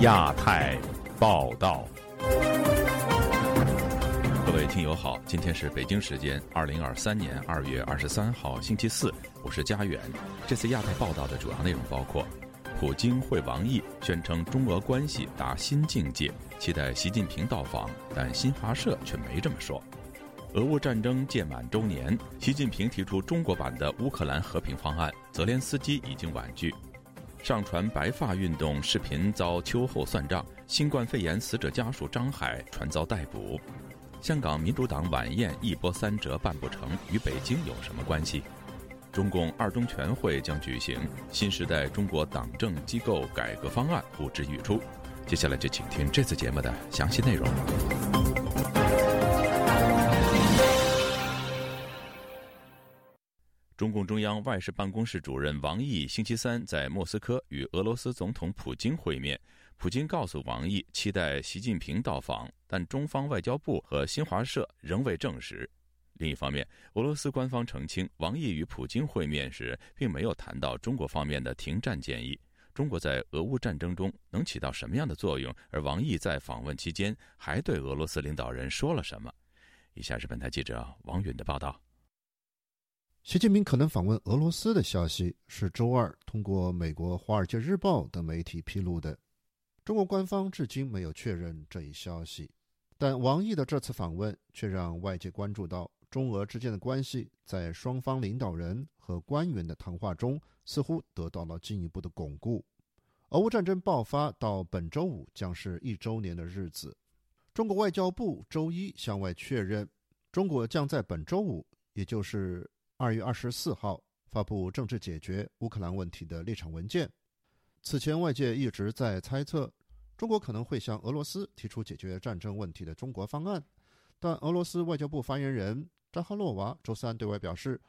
亚太报道，各位听友好，今天是北京时间二零二三年二月二十三号星期四，我是家远。这次亚太报道的主要内容包括：普京会王毅宣称中俄关系达新境界，期待习近平到访，但新华社却没这么说；俄乌战争届满周年，习近平提出中国版的乌克兰和平方案，泽连斯基已经婉拒。上传白发运动视频遭秋后算账，新冠肺炎死者家属张海传遭逮捕。香港民主党晚宴一波三折办不成，与北京有什么关系？中共二中全会将举行，新时代中国党政机构改革方案呼之欲出。接下来就请听这次节目的详细内容。中共中央外事办公室主任王毅星期三在莫斯科与俄罗斯总统普京会面。普京告诉王毅，期待习近平到访，但中方外交部和新华社仍未证实。另一方面，俄罗斯官方澄清，王毅与普京会面时并没有谈到中国方面的停战建议。中国在俄乌战争中能起到什么样的作用？而王毅在访问期间还对俄罗斯领导人说了什么？以下是本台记者王允的报道。习近平可能访问俄罗斯的消息是周二通过美国《华尔街日报》等媒体披露的。中国官方至今没有确认这一消息，但王毅的这次访问却让外界关注到中俄之间的关系在双方领导人和官员的谈话中似乎得到了进一步的巩固。俄乌战争爆发到本周五将是一周年的日子。中国外交部周一向外确认，中国将在本周五，也就是。二月二十四号发布政治解决乌克兰问题的立场文件。此前外界一直在猜测，中国可能会向俄罗斯提出解决战争问题的中国方案。但俄罗斯外交部发言人扎哈洛娃周三对外表示，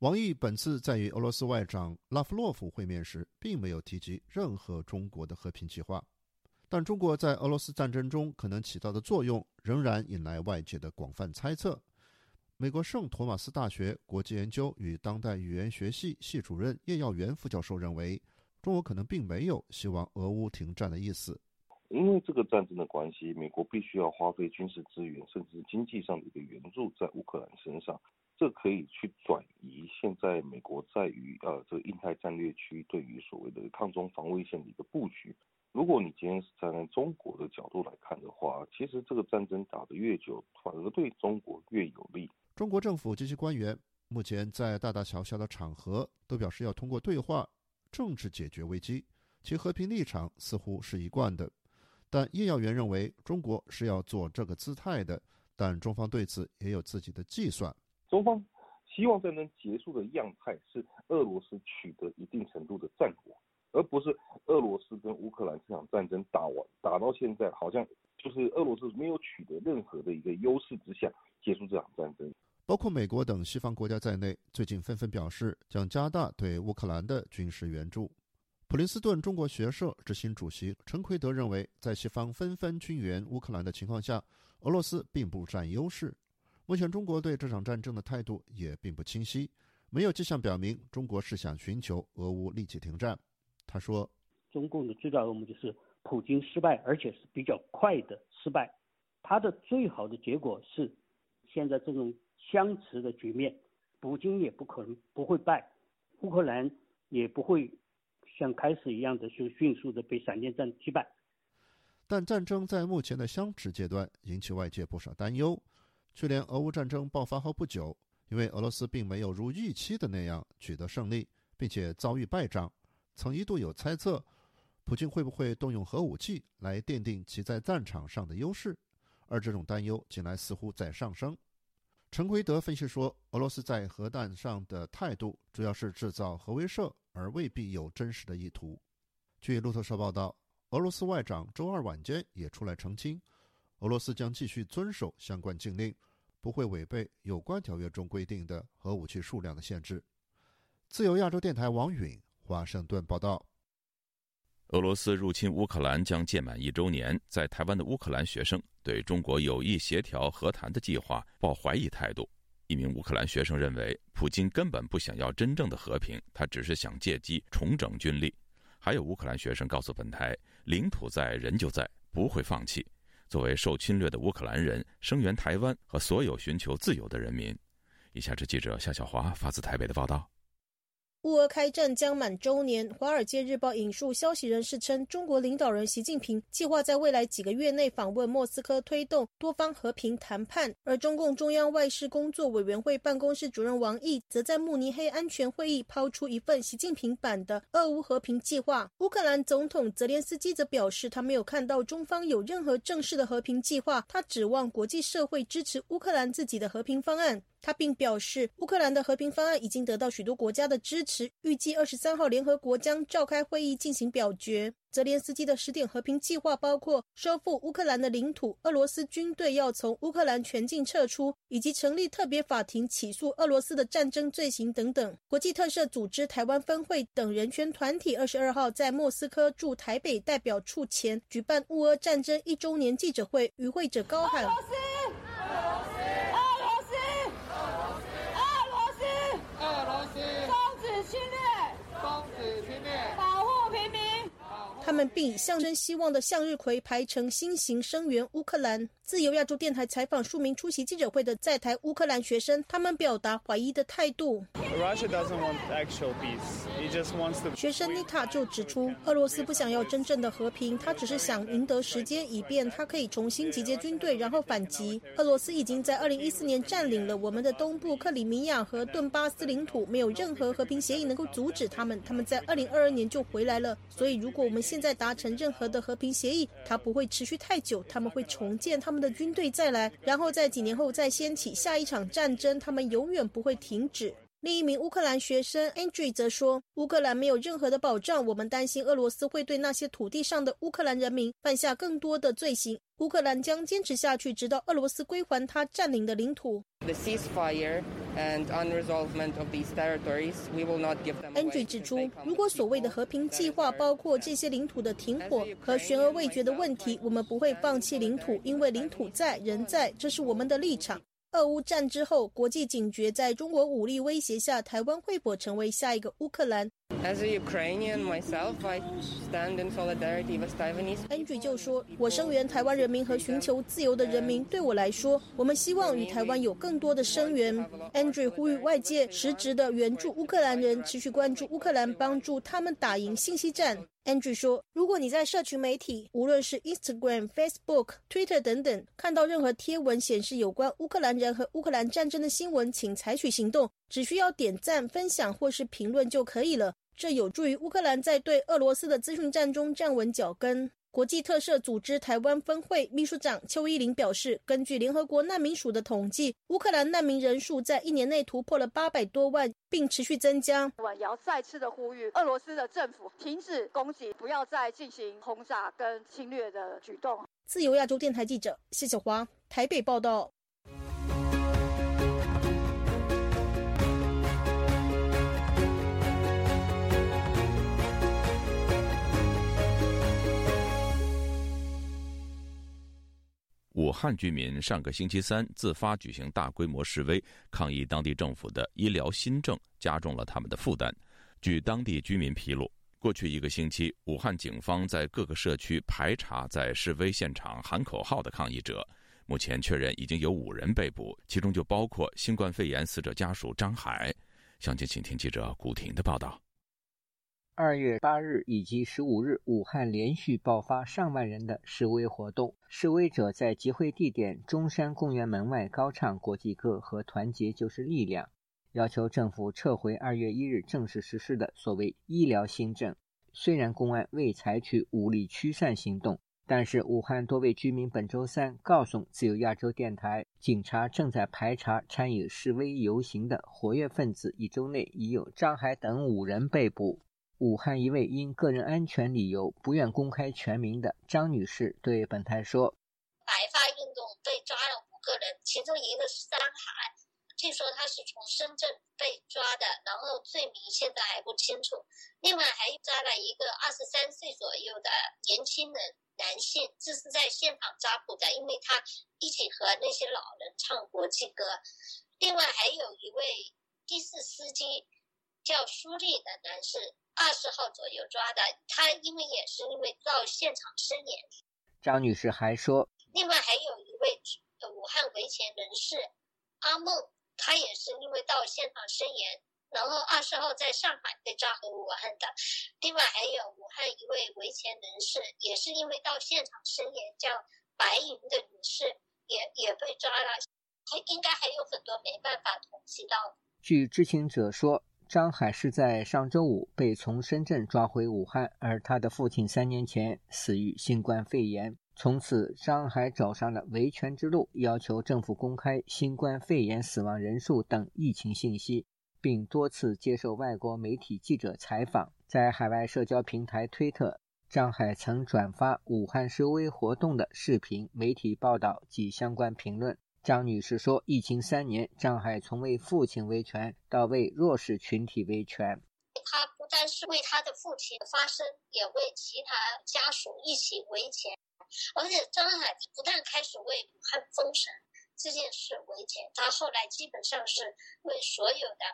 王毅本次在与俄罗斯外长拉夫洛夫会面时，并没有提及任何中国的和平计划。但中国在俄罗斯战争中可能起到的作用，仍然引来外界的广泛猜测。美国圣托马斯大学国际研究与当代语言学系系主任叶耀元副教授认为，中国可能并没有希望俄乌停战的意思。因为这个战争的关系，美国必须要花费军事资源，甚至经济上的一个援助在乌克兰身上，这可以去转移现在美国在于呃这个印太战略区对于所谓的抗中防卫线的一个布局。如果你今天站在中国的角度来看的话，其实这个战争打得越久，反而对中国越有利。中国政府及其官员目前在大大小小的场合都表示要通过对话、政治解决危机，其和平立场似乎是一贯的。但叶耀元认为，中国是要做这个姿态的，但中方对此也有自己的计算。中方希望战争结束的样态是俄罗斯取得一定程度的战果，而不是俄罗斯跟乌克兰这场战争打完打到现在，好像就是俄罗斯没有取得任何的一个优势之下结束这场战争。包括美国等西方国家在内，最近纷纷表示将加大对乌克兰的军事援助。普林斯顿中国学社执行主席陈奎德认为，在西方纷纷军援乌克兰的情况下，俄罗斯并不占优势。目前，中国对这场战争的态度也并不清晰，没有迹象表明中国是想寻求俄乌立即停战。他说：“中共的最大恶梦就是普京失败，而且是比较快的失败。他的最好的结果是现在这种。”相持的局面，普京也不可能不会败，乌克兰也不会像开始一样的就迅速的被闪电战击败。但战争在目前的相持阶段引起外界不少担忧。去年俄乌战争爆发后不久，因为俄罗斯并没有如预期的那样取得胜利，并且遭遇败仗，曾一度有猜测，普京会不会动用核武器来奠定其在战场上的优势，而这种担忧近来似乎在上升。陈奎德分析说，俄罗斯在核弹上的态度主要是制造核威慑，而未必有真实的意图。据路透社报道，俄罗斯外长周二晚间也出来澄清，俄罗斯将继续遵守相关禁令，不会违背有关条约中规定的核武器数量的限制。自由亚洲电台王允华盛顿报道。俄罗斯入侵乌克兰将届满一周年，在台湾的乌克兰学生对中国有意协调和谈的计划抱怀疑态度。一名乌克兰学生认为，普京根本不想要真正的和平，他只是想借机重整军力。还有乌克兰学生告诉本台：“领土在，人就在，不会放弃。”作为受侵略的乌克兰人，声援台湾和所有寻求自由的人民。以下是记者夏小华发自台北的报道。乌俄开战将满周年，《华尔街日报》引述消息人士称，中国领导人习近平计划在未来几个月内访问莫斯科，推动多方和平谈判。而中共中央外事工作委员会办公室主任王毅则在慕尼黑安全会议抛出一份习近平版的俄乌和平计划。乌克兰总统泽连斯基则表示，他没有看到中方有任何正式的和平计划，他指望国际社会支持乌克兰自己的和平方案。他并表示，乌克兰的和平方案已经得到许多国家的支持，预计二十三号联合国将召开会议进行表决。泽连斯基的十点和平计划包括收复乌克兰的领土、俄罗斯军队要从乌克兰全境撤出，以及成立特别法庭起诉俄罗斯的战争罪行等等。国际特赦组织台湾分会等人权团体二十二号在莫斯科驻台北代表处前举办乌俄战争一周年记者会，与会者高喊。他们并以象征希望的向日葵排成心形声援乌克兰。自由亚洲电台采访数名出席记者会的在台乌克兰学生，他们表达怀疑的态度。学生妮塔就指出，俄罗斯不想要真正的和平，他只是想赢得时间，以便他可以重新集结军队，然后反击。俄罗斯已经在2014年占领了我们的东部克里米亚和顿巴斯领土，没有任何和平协议能够阻止他们。他们在2022年就回来了，所以如果我们现在达成任何的和平协议，它不会持续太久，他们会重建他们。的军队再来，然后在几年后再掀起下一场战争，他们永远不会停止。另一名乌克兰学生 Andrew 则说：“乌克兰没有任何的保障，我们担心俄罗斯会对那些土地上的乌克兰人民犯下更多的罪行。乌克兰将坚持下去，直到俄罗斯归还他占领的领土。” Andrew 指出，如果所谓的和平计划包括这些领土的停火和悬而未决的问题，我们不会放弃领土，因为领土在，人在，这是我们的立场。俄乌战之后，国际警觉在中国武力威胁下，台湾会否成为下一个乌克兰？As a Ukrainian myself, I stand in solidarity with Taiwanese. Andrew 就说：“我声援台湾人民和寻求自由的人民。对我来说，我们希望与台湾有更多的声援。”Andrew 呼吁外界实质的援助乌克兰人，持续关注乌克兰，帮助他们打赢信息战。Andrew 说：“如果你在社群媒体，无论是 Instagram、Facebook、Twitter 等等，看到任何贴文显示有关乌克兰人和乌克兰战争的新闻，请采取行动，只需要点赞、分享或是评论就可以了。这有助于乌克兰在对俄罗斯的资讯战中站稳脚跟。”国际特赦组织台湾分会秘书长邱依林表示，根据联合国难民署的统计，乌克兰难民人数在一年内突破了八百多万，并持续增加。我也要再次的呼吁俄罗斯的政府停止攻击，不要再进行轰炸跟侵略的举动。自由亚洲电台记者谢小华台北报道。武汉居民上个星期三自发举行大规模示威，抗议当地政府的医疗新政加重了他们的负担。据当地居民披露，过去一个星期，武汉警方在各个社区排查在示威现场喊口号的抗议者。目前确认已经有五人被捕，其中就包括新冠肺炎死者家属张海。详情，请听记者古婷的报道。二月八日以及十五日，武汉连续爆发上万人的示威活动。示威者在集会地点中山公园门外高唱国际歌和“团结就是力量”，要求政府撤回二月一日正式实施的所谓医疗新政。虽然公安未采取武力驱散行动，但是武汉多位居民本周三告诉自由亚洲电台，警察正在排查参与示威游行的活跃分子。一周内已有张海等五人被捕。武汉一位因个人安全理由不愿公开全名的张女士对本台说：“白发运动被抓了五个人，其中一个是张海，据说他是从深圳被抓的，然后罪名现在还不清楚。另外还抓了一个二十三岁左右的年轻人男性，这是在现场抓捕的，因为他一起和那些老人唱国际歌。另外还有一位的士司机叫苏丽的男士，二十号左右抓的，他因为也是因为到现场声援。张女士还说，另外还有一位武汉维权人士阿梦，他也是因为到现场声援。然后二十号在上海被抓回武汉的，另外还有武汉一位维权人士，也是因为到现场声援叫白云的女士，也也被抓了，还应该还有很多没办法统计到。据知情者说，张海是在上周五被从深圳抓回武汉，而他的父亲三年前死于新冠肺炎。从此，张海走上了维权之路，要求政府公开新冠肺炎死亡人数等疫情信息。并多次接受外国媒体记者采访。在海外社交平台推特，张海曾转发武汉示威活动的视频、媒体报道及相关评论。张女士说：“疫情三年，张海从为父亲维权到为弱势群体维权。他不但是为他的父亲发声，也为其他家属一起维权。而且，张海不但开始为武汉封城这件事维权，他后来基本上是为所有的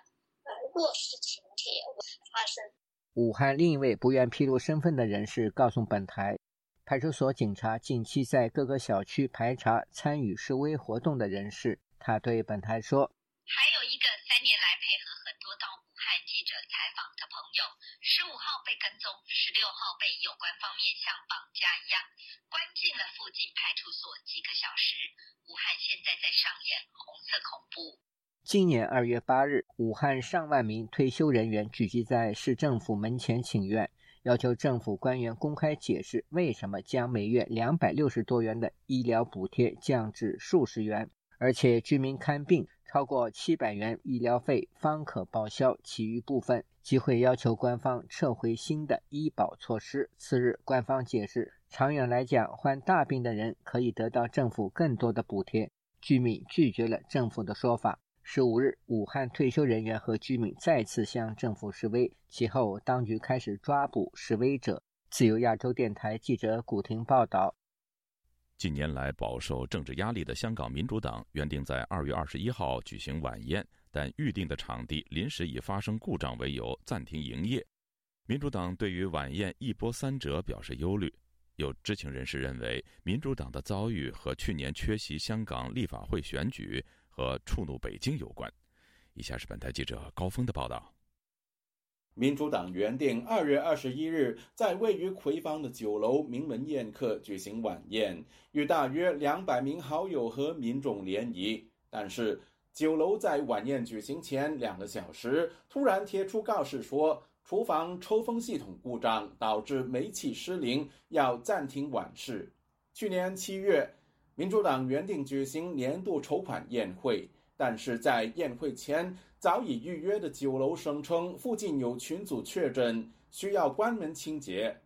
呃。”弱势群体发声。武汉另一位不愿披露身份的人士告诉本台，派出所警察近期在各个小区排查参与示威活动的人士。他对本台说：“还有一个三年来配合很多到武汉记者采访的朋友，十五号被跟踪，十六号被有关方面像绑架一样关进了附近派出所几个小时。武汉现在在上演红色恐怖。”今年二月八日，武汉上万名退休人员聚集在市政府门前请愿，要求政府官员公开解释为什么将每月两百六十多元的医疗补贴降至数十元，而且居民看病超过七百元医疗费方可报销，其余部分即会要求官方撤回新的医保措施。次日，官方解释，长远来讲，患大病的人可以得到政府更多的补贴。居民拒绝了政府的说法。十五日，武汉退休人员和居民再次向政府示威，其后当局开始抓捕示威者。自由亚洲电台记者古婷报道。近年来饱受政治压力的香港民主党原定在二月二十一号举行晚宴，但预定的场地临时以发生故障为由暂停营业。民主党对于晚宴一波三折表示忧虑。有知情人士认为，民主党的遭遇和去年缺席香港立法会选举。和触怒北京有关。以下是本台记者高峰的报道。民主党原定二月二十一日在位于葵芳的酒楼名门宴客举行晚宴，与大约两百名好友和民众联谊。但是酒楼在晚宴举行前两个小时突然贴出告示说，厨房抽风系统故障导致煤气失灵，要暂停晚市。去年七月。民主党原定举行年度筹款宴会，但是在宴会前早已预约的酒楼声称附近有群组确诊，需要关门清洁。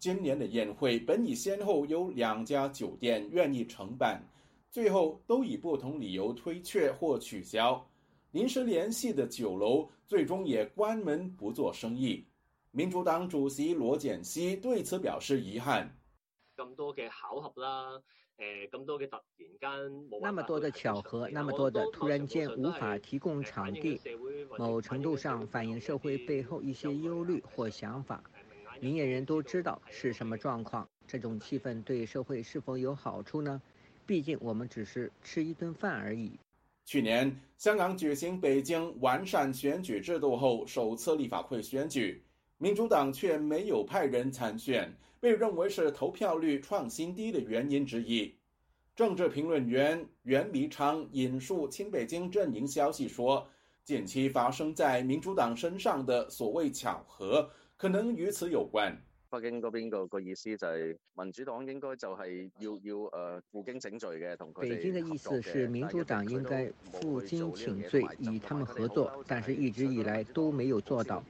今年的宴会本已先后有两家酒店愿意承办，最后都以不同理由推却或取消。临时联系的酒楼最终也关门不做生意。民主党主席罗简熙对此表示遗憾。咁多嘅巧合啦。诶，咁多嘅突然间，那么多的巧合，那么多的突然间无法提供场地，某程度上反映社会背后一些忧虑或想法。明眼人都知道是什么状况，这种气氛对社会是否有好处呢？毕竟我们只是吃一顿饭而已。去年香港举行北京完善选举制度后首次立法会选举，民主党却没有派人参选。被认为是投票率创新低的原因之一。政治评论员袁弥昌引述亲北京阵营消息说，近期发生在民主党身上的所谓巧合，可能与此有关。北京嗰边个个意思就系民主党应该就系要要诶负荆请罪嘅，同佢北京的意思是民主党应该负荆请罪，与他们合作，但是一直以来都没有做到。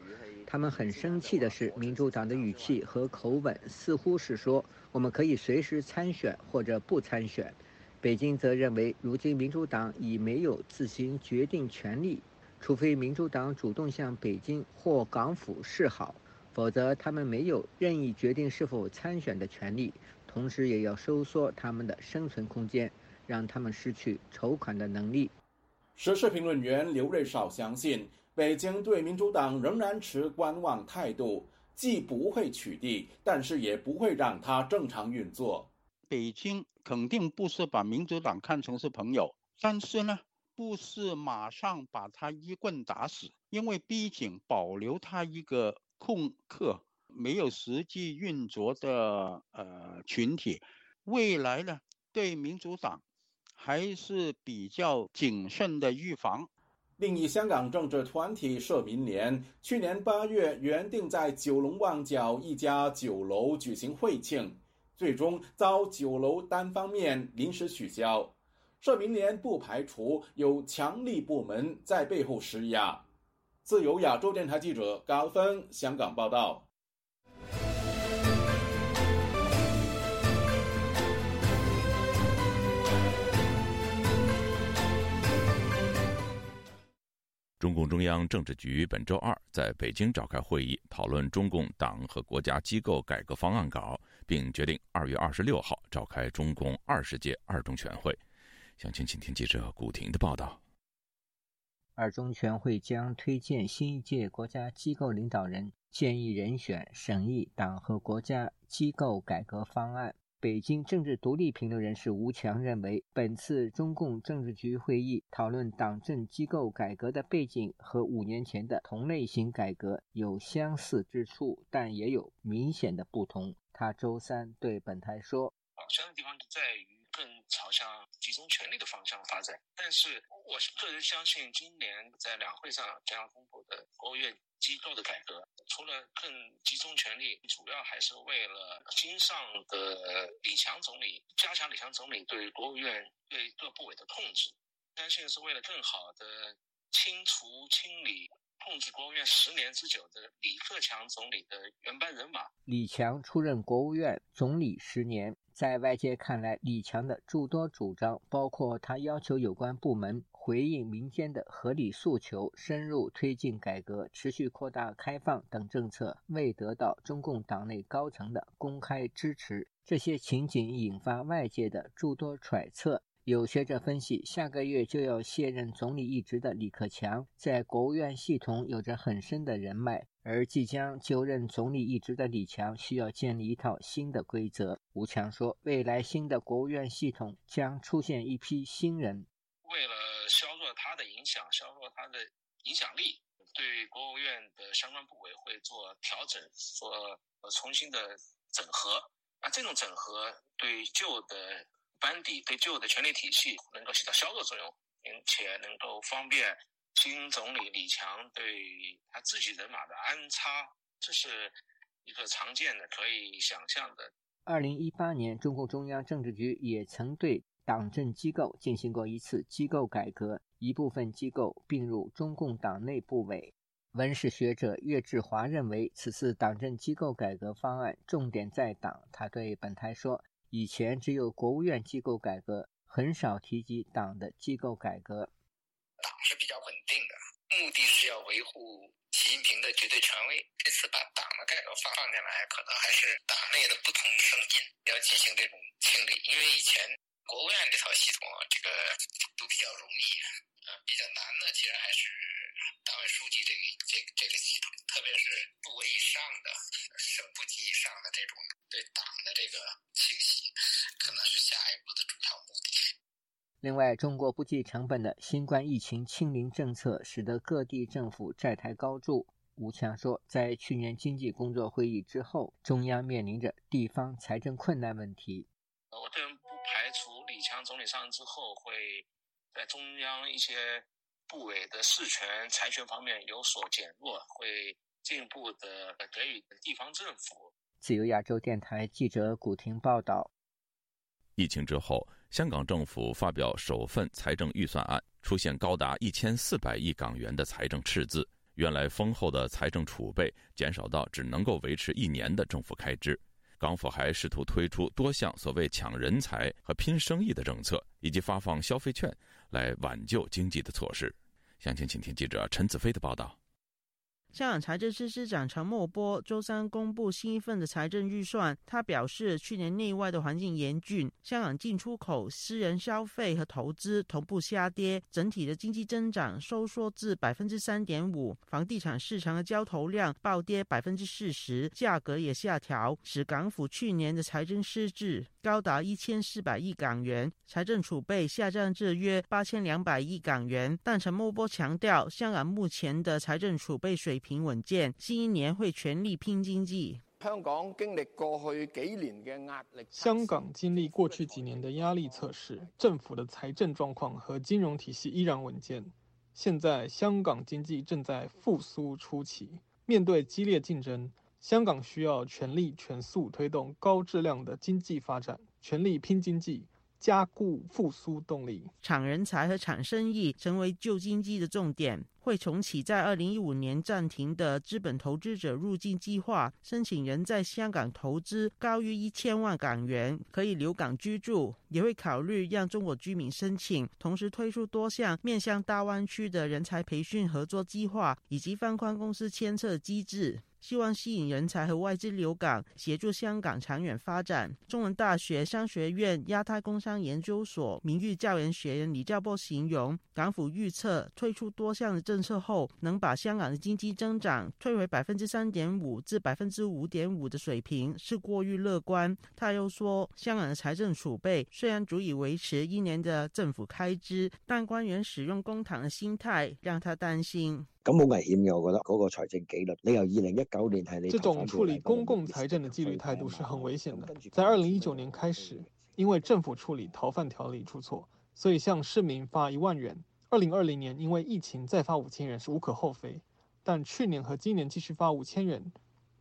他们很生气的是，民主党的语气和口吻似乎是说我们可以随时参选或者不参选。北京则认为，如今民主党已没有自行决定权利，除非民主党主动向北京或港府示好，否则他们没有任意决定是否参选的权利。同时，也要收缩他们的生存空间，让他们失去筹款的能力。时事评论员刘瑞少相信，北京对民主党仍然持观望态度，既不会取缔，但是也不会让它正常运作。北京肯定不是把民主党看成是朋友，但是呢，不是马上把他一棍打死，因为毕竟保留他一个空客，没有实际运作的呃群体，未来呢，对民主党。还是比较谨慎的预防。另一香港政治团体社民联去年八月原定在九龙旺角一家酒楼举行会庆，最终遭酒楼单方面临时取消。社民联不排除有强力部门在背后施压。自由亚洲电台记者高峰香港报道。中共中央政治局本周二在北京召开会议，讨论中共党和国家机构改革方案稿，并决定二月二十六号召开中共二十届二中全会。详情，请听记者古婷的报道。二中全会将推荐新一届国家机构领导人，建议人选，审议党和国家机构改革方案。北京政治独立评论人士吴强认为，本次中共政治局会议讨论党政机构改革的背景和五年前的同类型改革有相似之处，但也有明显的不同。他周三对本台说：“相似地方就在于更朝向集中权力的方向发展，但是我个人相信，今年在两会上将公布的国务院。”机构的改革，除了更集中权力，主要还是为了新上的李强总理加强李强总理对国务院对各部委的控制。相信是为了更好的清除清理控制国务院十年之久的李克强总理的原班人马。李强出任国务院总理十年。在外界看来，李强的诸多主张，包括他要求有关部门回应民间的合理诉求、深入推进改革、持续扩大开放等政策，未得到中共党内高层的公开支持。这些情景引发外界的诸多揣测。有学者分析，下个月就要卸任总理一职的李克强，在国务院系统有着很深的人脉，而即将就任总理一职的李强需要建立一套新的规则。吴强说，未来新的国务院系统将出现一批新人，为了削弱他的影响，削弱他的影响力，对国务院的相关部委会做调整，做重新的整合。那这种整合对旧的。班底对旧的权力体系能够起到削弱作用，并且能够方便新总理李强对他自己人马的安插，这是一个常见的可以想象的。二零一八年，中共中央政治局也曾对党政机构进行过一次机构改革，一部分机构并入中共党内部委。文史学者岳志华认为，此次党政机构改革方案重点在党。他对本台说。以前只有国务院机构改革，很少提及党的机构改革。党是比较稳定的，目的是要维护习近平的绝对权威。这次把党的改革放放进来，可能还是党内的不同声音要进行这种清理。因为以前国务院这套系统，这个都比较容易，呃，比较难的其实还是党委书记这个这个这个系统，特别是部委以上的、省部级以上的这种对党的这个清洗，可能是下一步的主要目的。另外，中国不计成本的新冠疫情清零政策使得各地政府债台高筑。吴强说，在去年经济工作会议之后，中央面临着地方财政困难问题。之后会在中央一些部委的事权、财权方面有所减弱，会进一步的给予地方政府。自由亚洲电台记者古婷报道。疫情之后。香港政府发表首份财政预算案，出现高达一千四百亿港元的财政赤字。原来丰厚的财政储备减少到只能够维持一年的政府开支。港府还试图推出多项所谓抢人才和拼生意的政策，以及发放消费券来挽救经济的措施。详情，请听记者陈子飞的报道。香港财政司司长陈茂波周三公布新一份的财政预算，他表示，去年内外的环境严峻，香港进出口、私人消费和投资同步下跌，整体的经济增长收缩至百分之三点五，房地产市场的交投量暴跌百分之四十，价格也下调，使港府去年的财政失智高达一千四百亿港元，财政储备下降至约八千两百亿港元。但陈茂波强调，香港目前的财政储备水平稳健，新一年会全力拼经济。香港经历过去几年嘅压力，香港经历过去几年的压力测试，政府的财政状况和金融体系依然稳健。现在香港经济正在复苏初期，面对激烈竞争。香港需要全力全速推动高质量的经济发展，全力拼经济，加固复苏动力。产人才和产生意成为救经济的重点，会重启在二零一五年暂停的资本投资者入境计划。申请人在香港投资高于一千万港元，可以留港居住。也会考虑让中国居民申请，同时推出多项面向大湾区的人才培训合作计划，以及放宽公司签测机制。希望吸引人才和外资留港，协助香港长远发展。中文大学商学院亚太工商研究所名誉教研学人李兆波形容，港府预测推出多项的政策后，能把香港的经济增长推回百分之三点五至百分之五点五的水平，是过于乐观。他又说，香港的财政储备虽然足以维持一年的政府开支，但官员使用公帑的心态让他担心。咁好危險嘅，我覺得嗰個財政紀律，你由二零一九年係你這種處理公共財政的紀律態度是很危險的。在二零一九年開始，因為政府處理逃犯條例出錯，所以向市民發一萬元。二零二零年因為疫情再發五千元是無可厚非，但去年和今年繼續發五千元。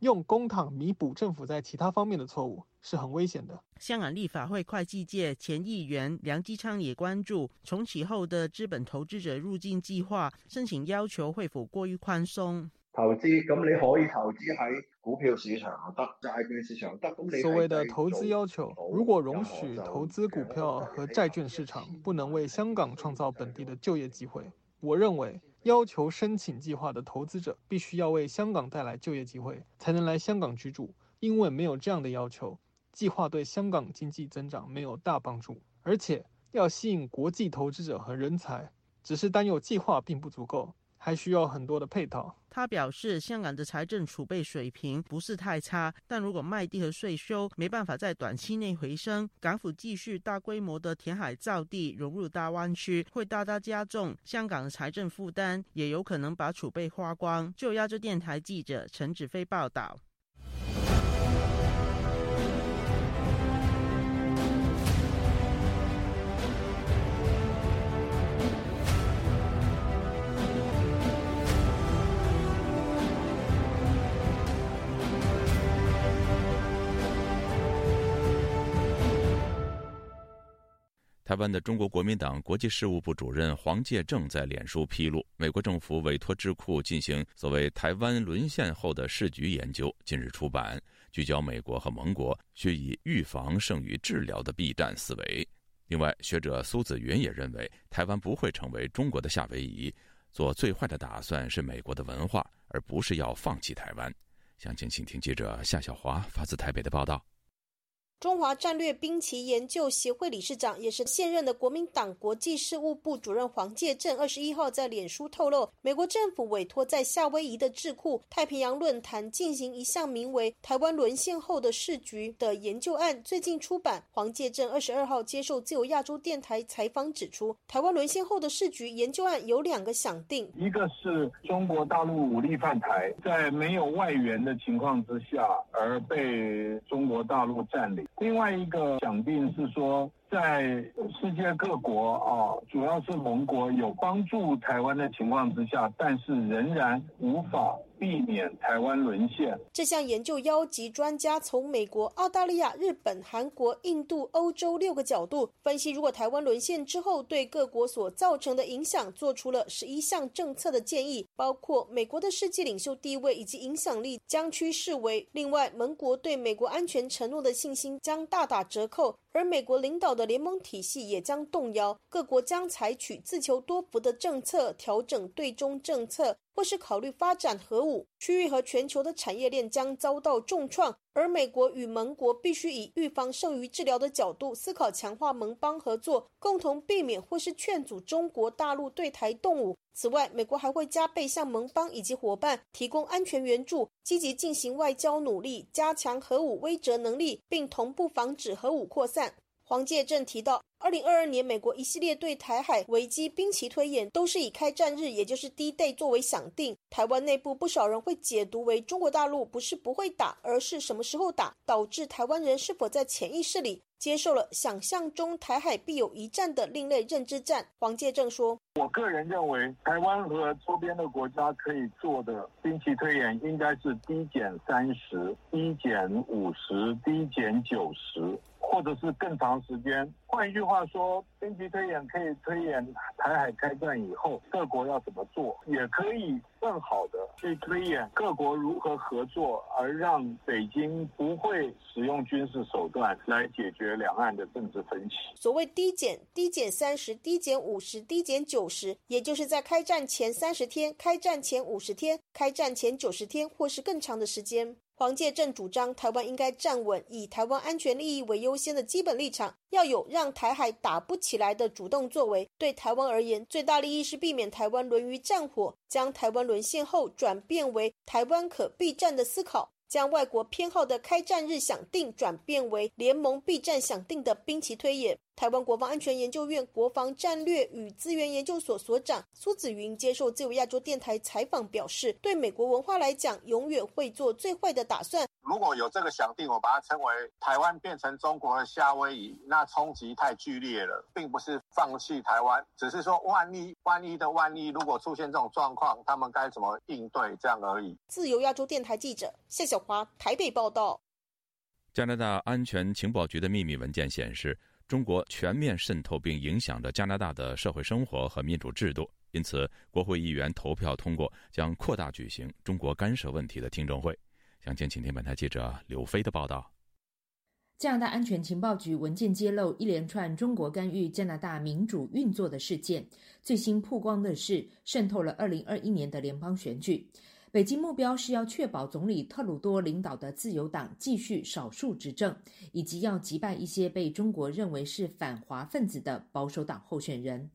用公帑弥补政府在其他方面的错误是很危险的。香港立法会会计界前议员梁基昌也关注重启后的资本投资者入境计划申请要求会否过于宽松？投资咁你可以投资喺股票市场得，债券市场得。咁所谓的投资要求，如果容许投资股票和债券市场，不能为香港创造本地的就业机会，我認為。要求申请计划的投资者必须要为香港带来就业机会，才能来香港居住。因为没有这样的要求，计划对香港经济增长没有大帮助。而且要吸引国际投资者和人才，只是單有计划并不足够。还需要很多的配套。他表示，香港的财政储备水平不是太差，但如果卖地和税收没办法在短期内回升，港府继续大规模的填海造地融入大湾区，会大大加重香港的财政负担，也有可能把储备花光。就亚洲电台记者陈子飞报道。台湾的中国国民党国际事务部主任黄介正在脸书披露，美国政府委托智库进行所谓台湾沦陷后的時局研究，近日出版，聚焦美国和盟国需以预防胜于治疗的避战思维。另外，学者苏子云也认为，台湾不会成为中国的夏威夷，做最坏的打算是美国的文化，而不是要放弃台湾。详情，请听记者夏小华发自台北的报道。中华战略兵棋研究协会理事长，也是现任的国民党国际事务部主任黄介正，二十一号在脸书透露，美国政府委托在夏威夷的智库太平洋论坛进行一项名为《台湾沦陷后的市局》的研究案，最近出版。黄介正二十二号接受自由亚洲电台采访指出，《台湾沦陷后的市局》研究案有两个想定，一个是中国大陆武力犯台，在没有外援的情况之下而被中国大陆占领。另外一个想定是说，在世界各国啊，主要是盟国有帮助台湾的情况之下，但是仍然无法。避免台湾沦陷。这项研究邀集专家从美国、澳大利亚、日本、韩国、印度、欧洲六个角度分析，如果台湾沦陷之后对各国所造成的影响，做出了十一项政策的建议，包括美国的世界领袖地位以及影响力將趨式微。另外，盟国对美国安全承诺的信心将大打折扣，而美国领导的联盟体系也将动摇。各国将采取自求多福的政策，调整对中政策。或是考虑发展核武，区域和全球的产业链将遭到重创。而美国与盟国必须以预防胜于治疗的角度思考强化盟邦合作，共同避免或是劝阻中国大陆对台动武。此外，美国还会加倍向盟邦以及伙伴提供安全援助，积极进行外交努力，加强核武威慑能力，并同步防止核武扩散。黄介正提到，二零二二年美国一系列对台海危机兵棋推演，都是以开战日，也就是 D Day 作为想定。台湾内部不少人会解读为中国大陆不是不会打，而是什么时候打，导致台湾人是否在潜意识里接受了想象中台海必有一战的另类认知战。黄介正说：“我个人认为，台湾和周边的国家可以做的兵棋推演，应该是低减三十、低减五十、低减九十。”或者是更长时间。换一句话说，兵棋推演可以推演台海开战以后各国要怎么做，也可以更好的去推演各国如何合作，而让北京不会使用军事手段来解决两岸的政治分歧。所谓低减、低减三十、低减五十、低减九十，也就是在开战前三十天、开战前五十天、开战前九十天，或是更长的时间。黄介正主张，台湾应该站稳以台湾安全利益为优先的基本立场，要有让台海打不起来的主动作为。对台湾而言，最大利益是避免台湾沦于战火，将台湾沦陷后转变为台湾可避战的思考。将外国偏好的开战日想定转变为联盟避战想定的兵棋推演。台湾国防安全研究院国防战略与资源研究所所长苏子云接受自由亚洲电台采访表示：“对美国文化来讲，永远会做最坏的打算。如果有这个想定，我把它称为台湾变成中国的夏威夷，那冲击太剧烈了，并不是放弃台湾，只是说万一万一的万一，如果出现这种状况，他们该怎么应对，这样而已。”自由亚洲电台记者谢小华台北报道。加拿大安全情报局的秘密文件显示。中国全面渗透并影响着加拿大的社会生活和民主制度，因此国会议员投票通过将扩大举行中国干涉问题的听证会。详情，请听本台记者刘飞的报道。加拿大安全情报局文件揭露一连串中国干预加拿大民主运作的事件，最新曝光的是渗透了2021年的联邦选举。北京目标是要确保总理特鲁多领导的自由党继续少数执政，以及要击败一些被中国认为是反华分子的保守党候选人。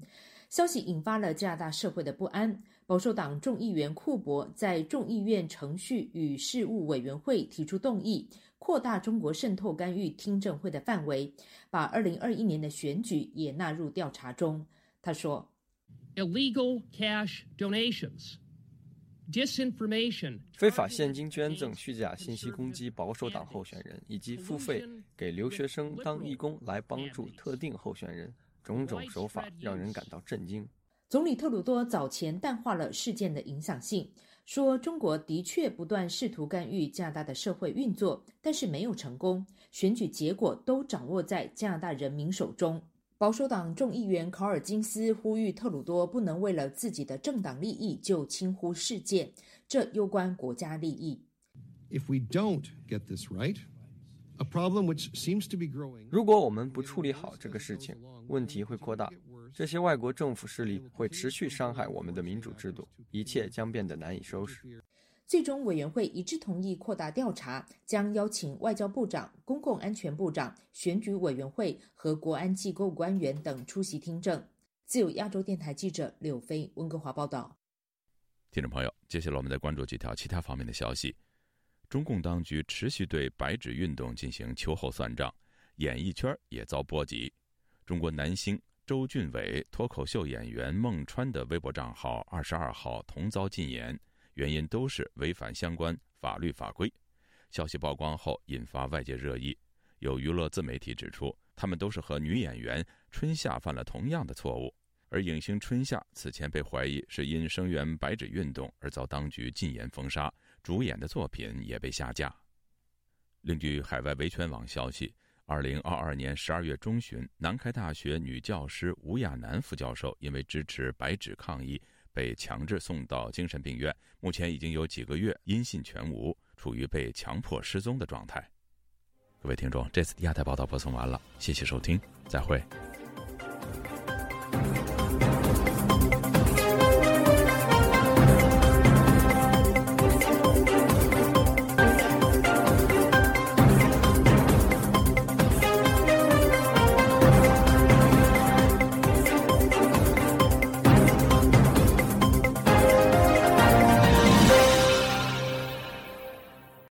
消息引发了加拿大社会的不安。保守党众议员库珀在众议院程序与事务委员会提出动议，扩大中国渗透干预听证会的范围，把2021年的选举也纳入调查中。他说：“Illegal cash donations。” disinformation，非法现金捐赠、虚假信息攻击保守党候选人，以及付费给留学生当义工来帮助特定候选人，种种手法让人感到震惊。总理特鲁多早前淡化了事件的影响性，说中国的确不断试图干预加拿大的社会运作，但是没有成功，选举结果都掌握在加拿大人民手中。保守党众议员考尔金斯呼吁特鲁多不能为了自己的政党利益就轻忽事件，这攸关国家利益。如果我们不处理好这个事情，问题会扩大。这些外国政府势力会持续伤害我们的民主制度，一切将变得难以收拾。最终委员会一致同意扩大调查，将邀请外交部长、公共安全部长、选举委员会和国安机构官员等出席听证。自由亚洲电台记者柳飞，温哥华报道。听众朋友，接下来我们再关注几条其他方面的消息。中共当局持续对白纸运动进行秋后算账，演艺圈也遭波及。中国男星周俊伟、脱口秀演员孟川的微博账号二十二号同遭禁言。原因都是违反相关法律法规。消息曝光后，引发外界热议。有娱乐自媒体指出，他们都是和女演员春夏犯了同样的错误。而影星春夏此前被怀疑是因声援白纸运动而遭当局禁言封杀，主演的作品也被下架。另据海外维权网消息，二零二二年十二月中旬，南开大学女教师吴亚楠副教授因为支持白纸抗议。被强制送到精神病院，目前已经有几个月音信全无，处于被强迫失踪的状态。各位听众，这次亚太报道播送完了，谢谢收听，再会。